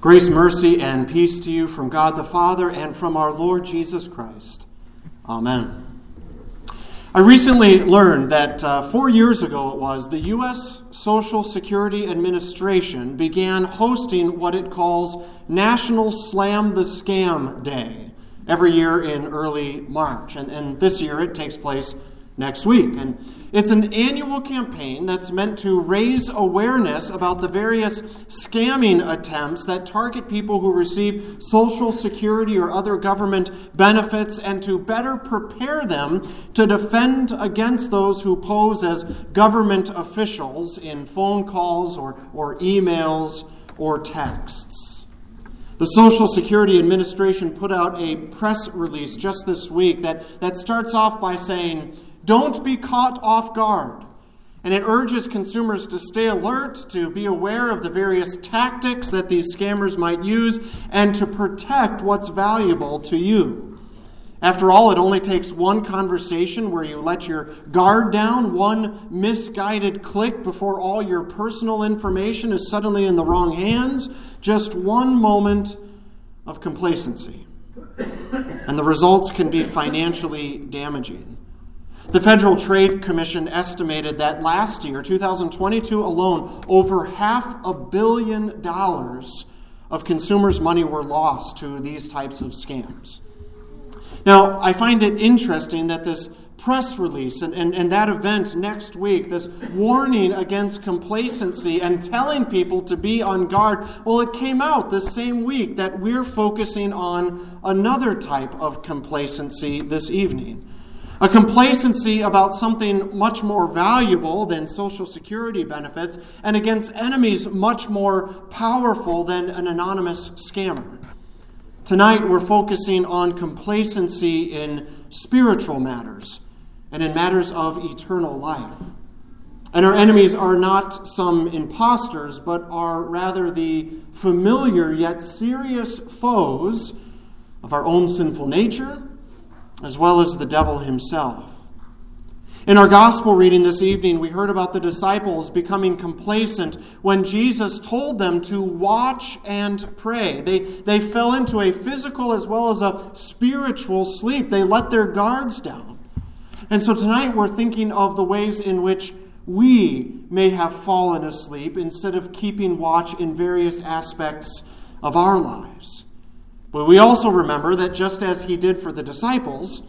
Grace, mercy, and peace to you from God the Father and from our Lord Jesus Christ. Amen. I recently learned that uh, four years ago it was, the U.S. Social Security Administration began hosting what it calls National Slam the Scam Day every year in early March. And, and this year it takes place next week. And it's an annual campaign that's meant to raise awareness about the various scamming attempts that target people who receive Social Security or other government benefits and to better prepare them to defend against those who pose as government officials in phone calls or, or emails or texts. The Social Security Administration put out a press release just this week that, that starts off by saying, don't be caught off guard. And it urges consumers to stay alert, to be aware of the various tactics that these scammers might use, and to protect what's valuable to you. After all, it only takes one conversation where you let your guard down, one misguided click before all your personal information is suddenly in the wrong hands, just one moment of complacency. And the results can be financially damaging. The Federal Trade Commission estimated that last year, 2022 alone, over half a billion dollars of consumers' money were lost to these types of scams. Now, I find it interesting that this press release and, and, and that event next week, this warning against complacency and telling people to be on guard, well, it came out the same week that we're focusing on another type of complacency this evening a complacency about something much more valuable than Social Security benefits, and against enemies much more powerful than an anonymous scammer. Tonight, we're focusing on complacency in spiritual matters and in matters of eternal life. And our enemies are not some impostors, but are rather the familiar yet serious foes of our own sinful nature as well as the devil himself. In our gospel reading this evening, we heard about the disciples becoming complacent when Jesus told them to watch and pray. They, they fell into a physical as well as a spiritual sleep. They let their guards down. And so tonight we're thinking of the ways in which we may have fallen asleep instead of keeping watch in various aspects of our lives. But we also remember that just as he did for the disciples,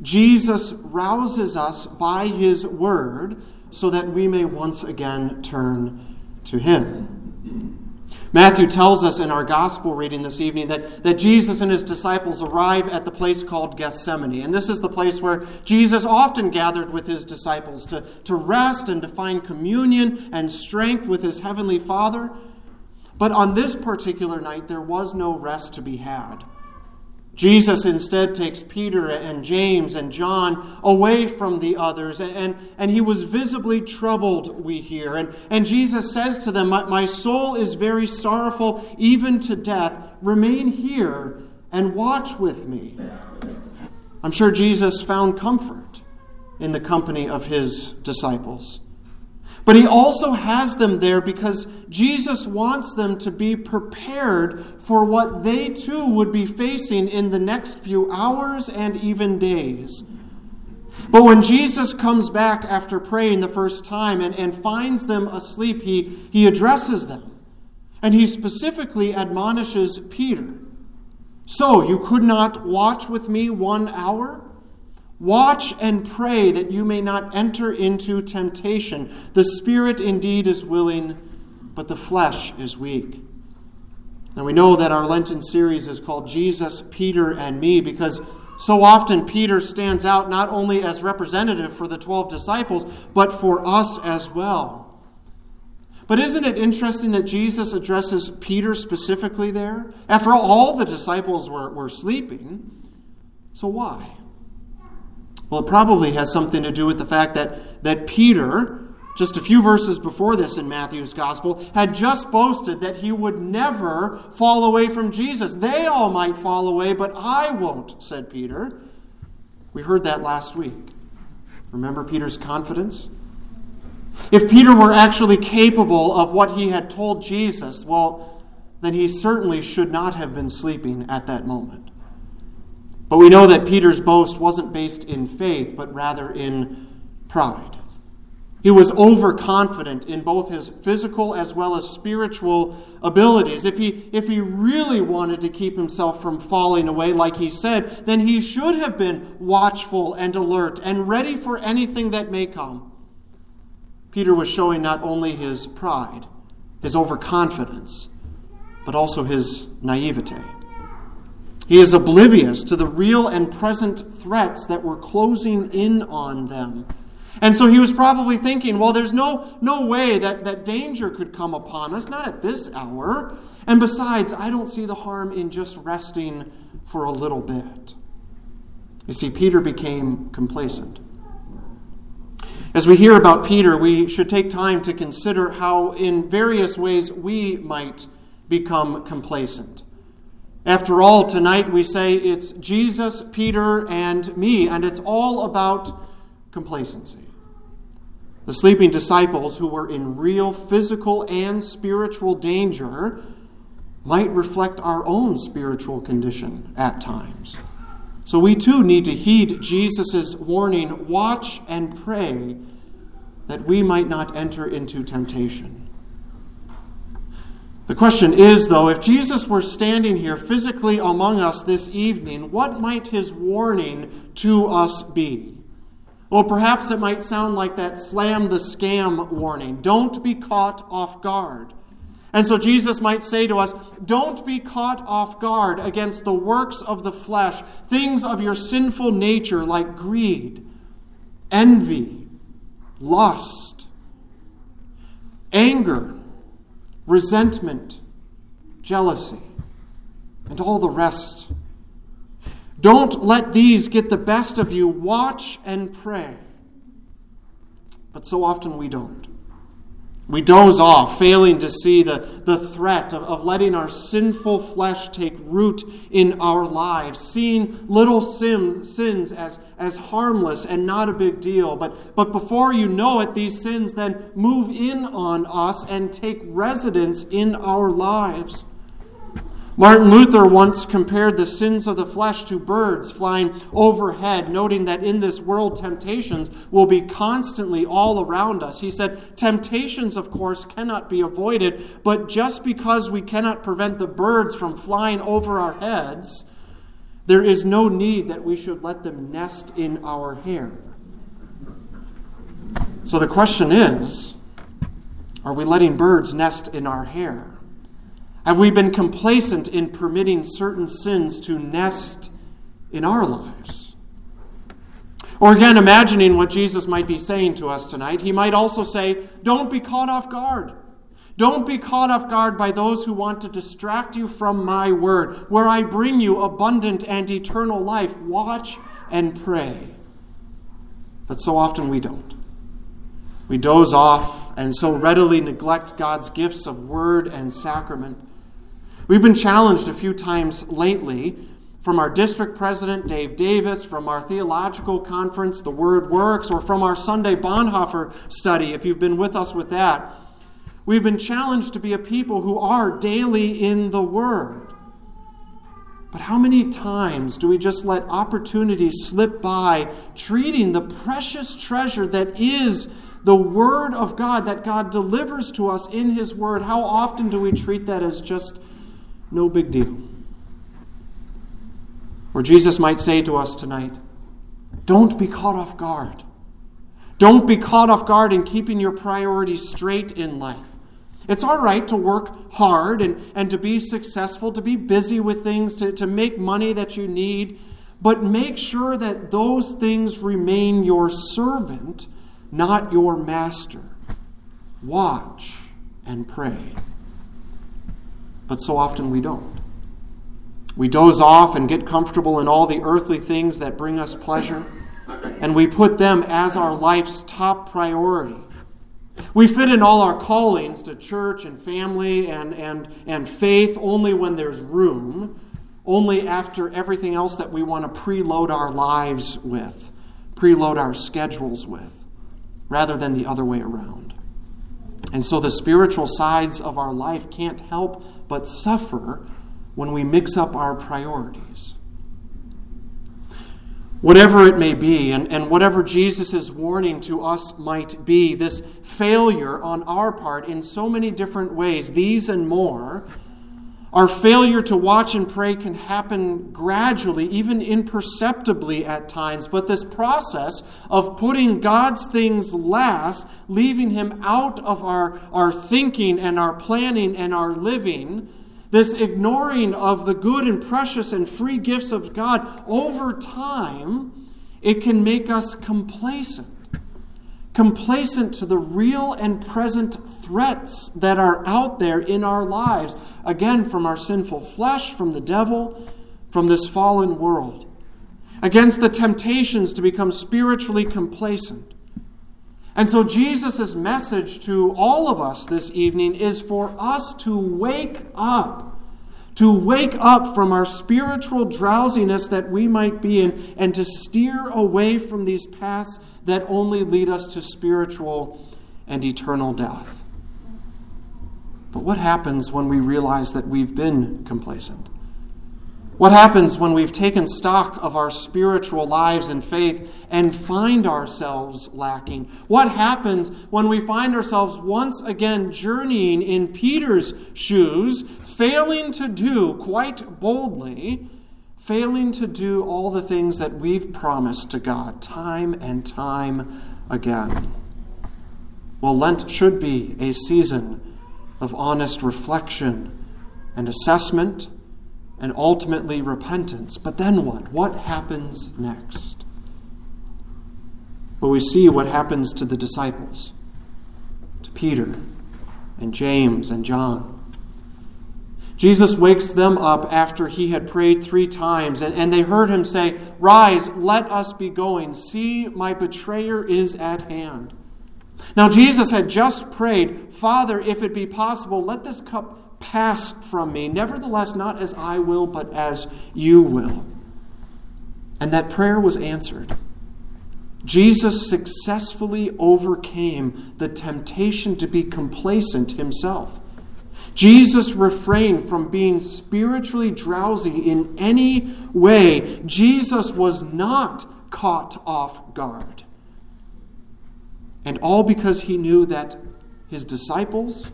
Jesus rouses us by his word so that we may once again turn to him. Matthew tells us in our gospel reading this evening that, that Jesus and his disciples arrive at the place called Gethsemane. And this is the place where Jesus often gathered with his disciples to, to rest and to find communion and strength with his heavenly Father. But on this particular night, there was no rest to be had. Jesus instead takes Peter and James and John away from the others, and, and he was visibly troubled, we hear. And, and Jesus says to them, my, my soul is very sorrowful, even to death. Remain here and watch with me. I'm sure Jesus found comfort in the company of his disciples. But he also has them there because Jesus wants them to be prepared for what they too would be facing in the next few hours and even days. But when Jesus comes back after praying the first time and, and finds them asleep, he, he addresses them. And he specifically admonishes Peter So, you could not watch with me one hour? Watch and pray that you may not enter into temptation. The spirit indeed is willing, but the flesh is weak. And we know that our Lenten series is called Jesus, Peter, and Me because so often Peter stands out not only as representative for the 12 disciples, but for us as well. But isn't it interesting that Jesus addresses Peter specifically there? After all, all the disciples were, were sleeping. So why? Well, it probably has something to do with the fact that, that Peter, just a few verses before this in Matthew's gospel, had just boasted that he would never fall away from Jesus. They all might fall away, but I won't, said Peter. We heard that last week. Remember Peter's confidence? If Peter were actually capable of what he had told Jesus, well, then he certainly should not have been sleeping at that moment. But we know that Peter's boast wasn't based in faith, but rather in pride. He was overconfident in both his physical as well as spiritual abilities. If he, if he really wanted to keep himself from falling away, like he said, then he should have been watchful and alert and ready for anything that may come. Peter was showing not only his pride, his overconfidence, but also his naivete. He is oblivious to the real and present threats that were closing in on them. And so he was probably thinking, well, there's no, no way that, that danger could come upon us, not at this hour. And besides, I don't see the harm in just resting for a little bit. You see, Peter became complacent. As we hear about Peter, we should take time to consider how, in various ways, we might become complacent. After all, tonight we say it's Jesus, Peter, and me, and it's all about complacency. The sleeping disciples, who were in real physical and spiritual danger, might reflect our own spiritual condition at times. So we too need to heed Jesus' warning watch and pray that we might not enter into temptation. The question is, though, if Jesus were standing here physically among us this evening, what might his warning to us be? Well, perhaps it might sound like that slam the scam warning don't be caught off guard. And so Jesus might say to us, Don't be caught off guard against the works of the flesh, things of your sinful nature like greed, envy, lust, anger, resentment, jealousy, and all the rest. Don't let these get the best of you. Watch and pray. But so often we don't. We doze off, failing to see the, the threat of, of letting our sinful flesh take root in our lives, seeing little sins, sins as, as harmless and not a big deal. But, but before you know it, these sins then move in on us and take residence in our lives. Martin Luther once compared the sins of the flesh to birds flying overhead, noting that in this world temptations will be constantly all around us. He said, Temptations, of course, cannot be avoided, but just because we cannot prevent the birds from flying over our heads, there is no need that we should let them nest in our hair. So the question is are we letting birds nest in our hair? Have we been complacent in permitting certain sins to nest in our lives? Or again, imagining what Jesus might be saying to us tonight, he might also say, Don't be caught off guard. Don't be caught off guard by those who want to distract you from my word, where I bring you abundant and eternal life. Watch and pray. But so often we don't. We doze off and so readily neglect God's gifts of word and sacrament We've been challenged a few times lately from our district president, Dave Davis, from our theological conference, The Word Works, or from our Sunday Bonhoeffer study, if you've been with us with that. We've been challenged to be a people who are daily in the Word. But how many times do we just let opportunities slip by, treating the precious treasure that is the Word of God, that God delivers to us in His Word? How often do we treat that as just no big deal. Or Jesus might say to us tonight, don't be caught off guard. Don't be caught off guard in keeping your priorities straight in life. It's all right to work hard and, and to be successful, to be busy with things, to, to make money that you need, but make sure that those things remain your servant, not your master. Watch and pray but so often we don't. We doze off and get comfortable in all the earthly things that bring us pleasure, and we put them as our life's top priority. We fit in all our callings to church and family and, and, and faith only when there's room, only after everything else that we want to preload our lives with, preload our schedules with, rather than the other way around. And so the spiritual sides of our life can't help but suffer when we mix up our priorities. Whatever it may be, and, and whatever Jesus' warning to us might be, this failure on our part in so many different ways, these and more, our failure to watch and pray can happen gradually, even imperceptibly at times, but this process of putting God's things last, leaving Him out of our, our thinking and our planning and our living, this ignoring of the good and precious and free gifts of God over time, it can make us complacent complacent to the real and present threats that are out there in our lives, again, from our sinful flesh, from the devil, from this fallen world, against the temptations to become spiritually complacent. And so, Jesus' message to all of us this evening is for us to wake up to wake up from our spiritual drowsiness that we might be in and to steer away from these paths that only lead us to spiritual and eternal death. But what happens when we realize that we've been complacent? What happens when we've taken stock of our spiritual lives and faith and find ourselves lacking? What happens when we find ourselves once again journeying in Peter's shoes, failing to do quite boldly, failing to do all the things that we've promised to God time and time again? Well, Lent should be a season of honest reflection and assessment and ultimately repentance. But then what? What happens next? Well, we see what happens to the disciples, to Peter and James and John. Jesus wakes them up after he had prayed three times, and, and they heard him say, Rise, let us be going. See, my betrayer is at hand. Now, Jesus had just prayed, Father, if it be possible, let this cup pass from me. Nevertheless, not as I will, but as you will. And that prayer was answered. Jesus successfully overcame the temptation to be complacent himself. Jesus refrained from being spiritually drowsy in any way. Jesus was not caught off guard. And all because he knew that his disciples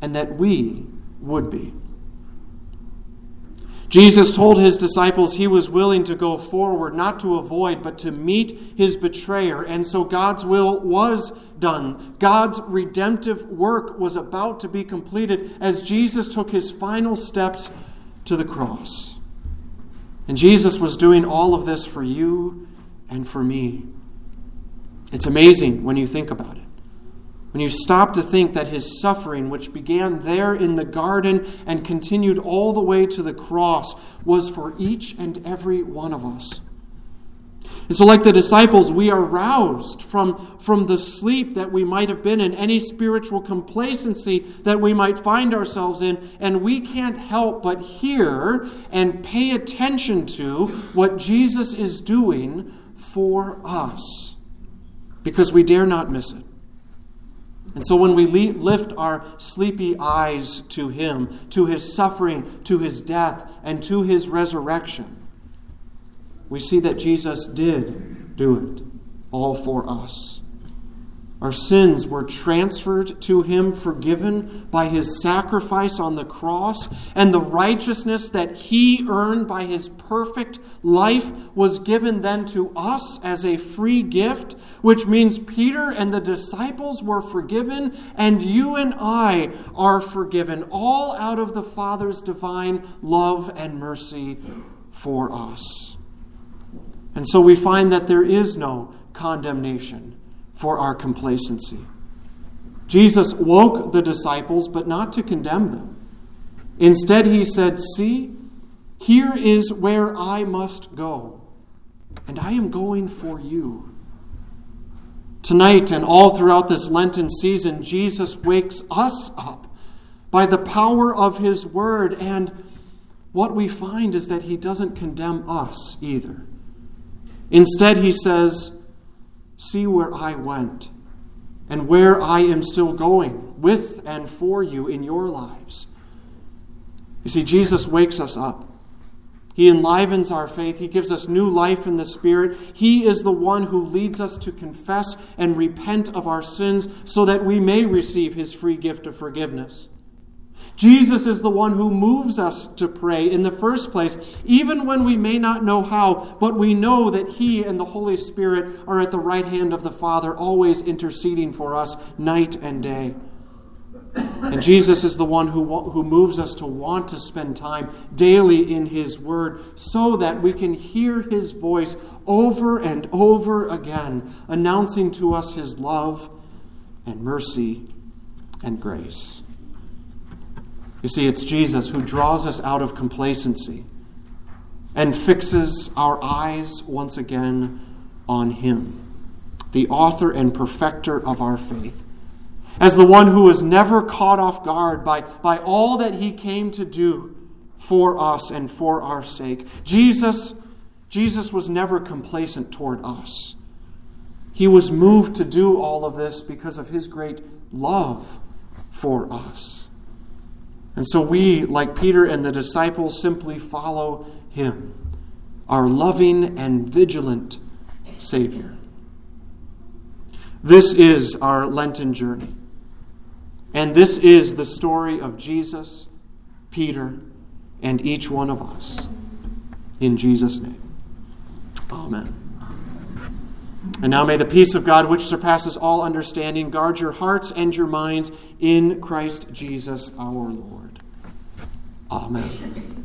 and that we would be. Jesus told his disciples he was willing to go forward, not to avoid, but to meet his betrayer. And so God's will was done. God's redemptive work was about to be completed as Jesus took his final steps to the cross. And Jesus was doing all of this for you and for me. It's amazing when you think about it. When you stop to think that his suffering, which began there in the garden and continued all the way to the cross, was for each and every one of us. And so, like the disciples, we are roused from, from the sleep that we might have been in, any spiritual complacency that we might find ourselves in, and we can't help but hear and pay attention to what Jesus is doing for us because we dare not miss it. And so when we lift our sleepy eyes to Him, to His suffering, to His death, and to His resurrection, we see that Jesus did do it all for us. Our sins were transferred to him, forgiven by his sacrifice on the cross, and the righteousness that he earned by his perfect life was given then to us as a free gift, which means Peter and the disciples were forgiven, and you and I are forgiven, all out of the Father's divine love and mercy for us. And so we find that there is no condemnation for our complacency. Jesus woke the disciples, but not to condemn them. Instead, he said, See, here is where I must go, and I am going for you. Tonight and all throughout this Lenten season, Jesus wakes us up by the power of his word, and what we find is that he doesn't condemn us either. Instead, he says, See where I went, and where I am still going with and for you in your lives. You see, Jesus wakes us up. He enlivens our faith. He gives us new life in the Spirit. He is the one who leads us to confess and repent of our sins so that we may receive His free gift of forgiveness. Jesus is the one who moves us to pray in the first place, even when we may not know how, but we know that He and the Holy Spirit are at the right hand of the Father, always interceding for us night and day. And Jesus is the one who, who moves us to want to spend time daily in His Word so that we can hear His voice over and over again, announcing to us His love and mercy and grace. You see, it's Jesus who draws us out of complacency and fixes our eyes once again on Him, the author and perfecter of our faith, as the one who was never caught off guard by, by all that He came to do for us and for our sake. Jesus, Jesus was never complacent toward us. He was moved to do all of this because of His great love for us. And so we, like Peter and the disciples, simply follow him, our loving and vigilant Savior. This is our Lenten journey. And this is the story of Jesus, Peter, and each one of us. In Jesus' name. Amen. And now may the peace of God, which surpasses all understanding, guard your hearts and your minds in Christ Jesus our Lord. Amen.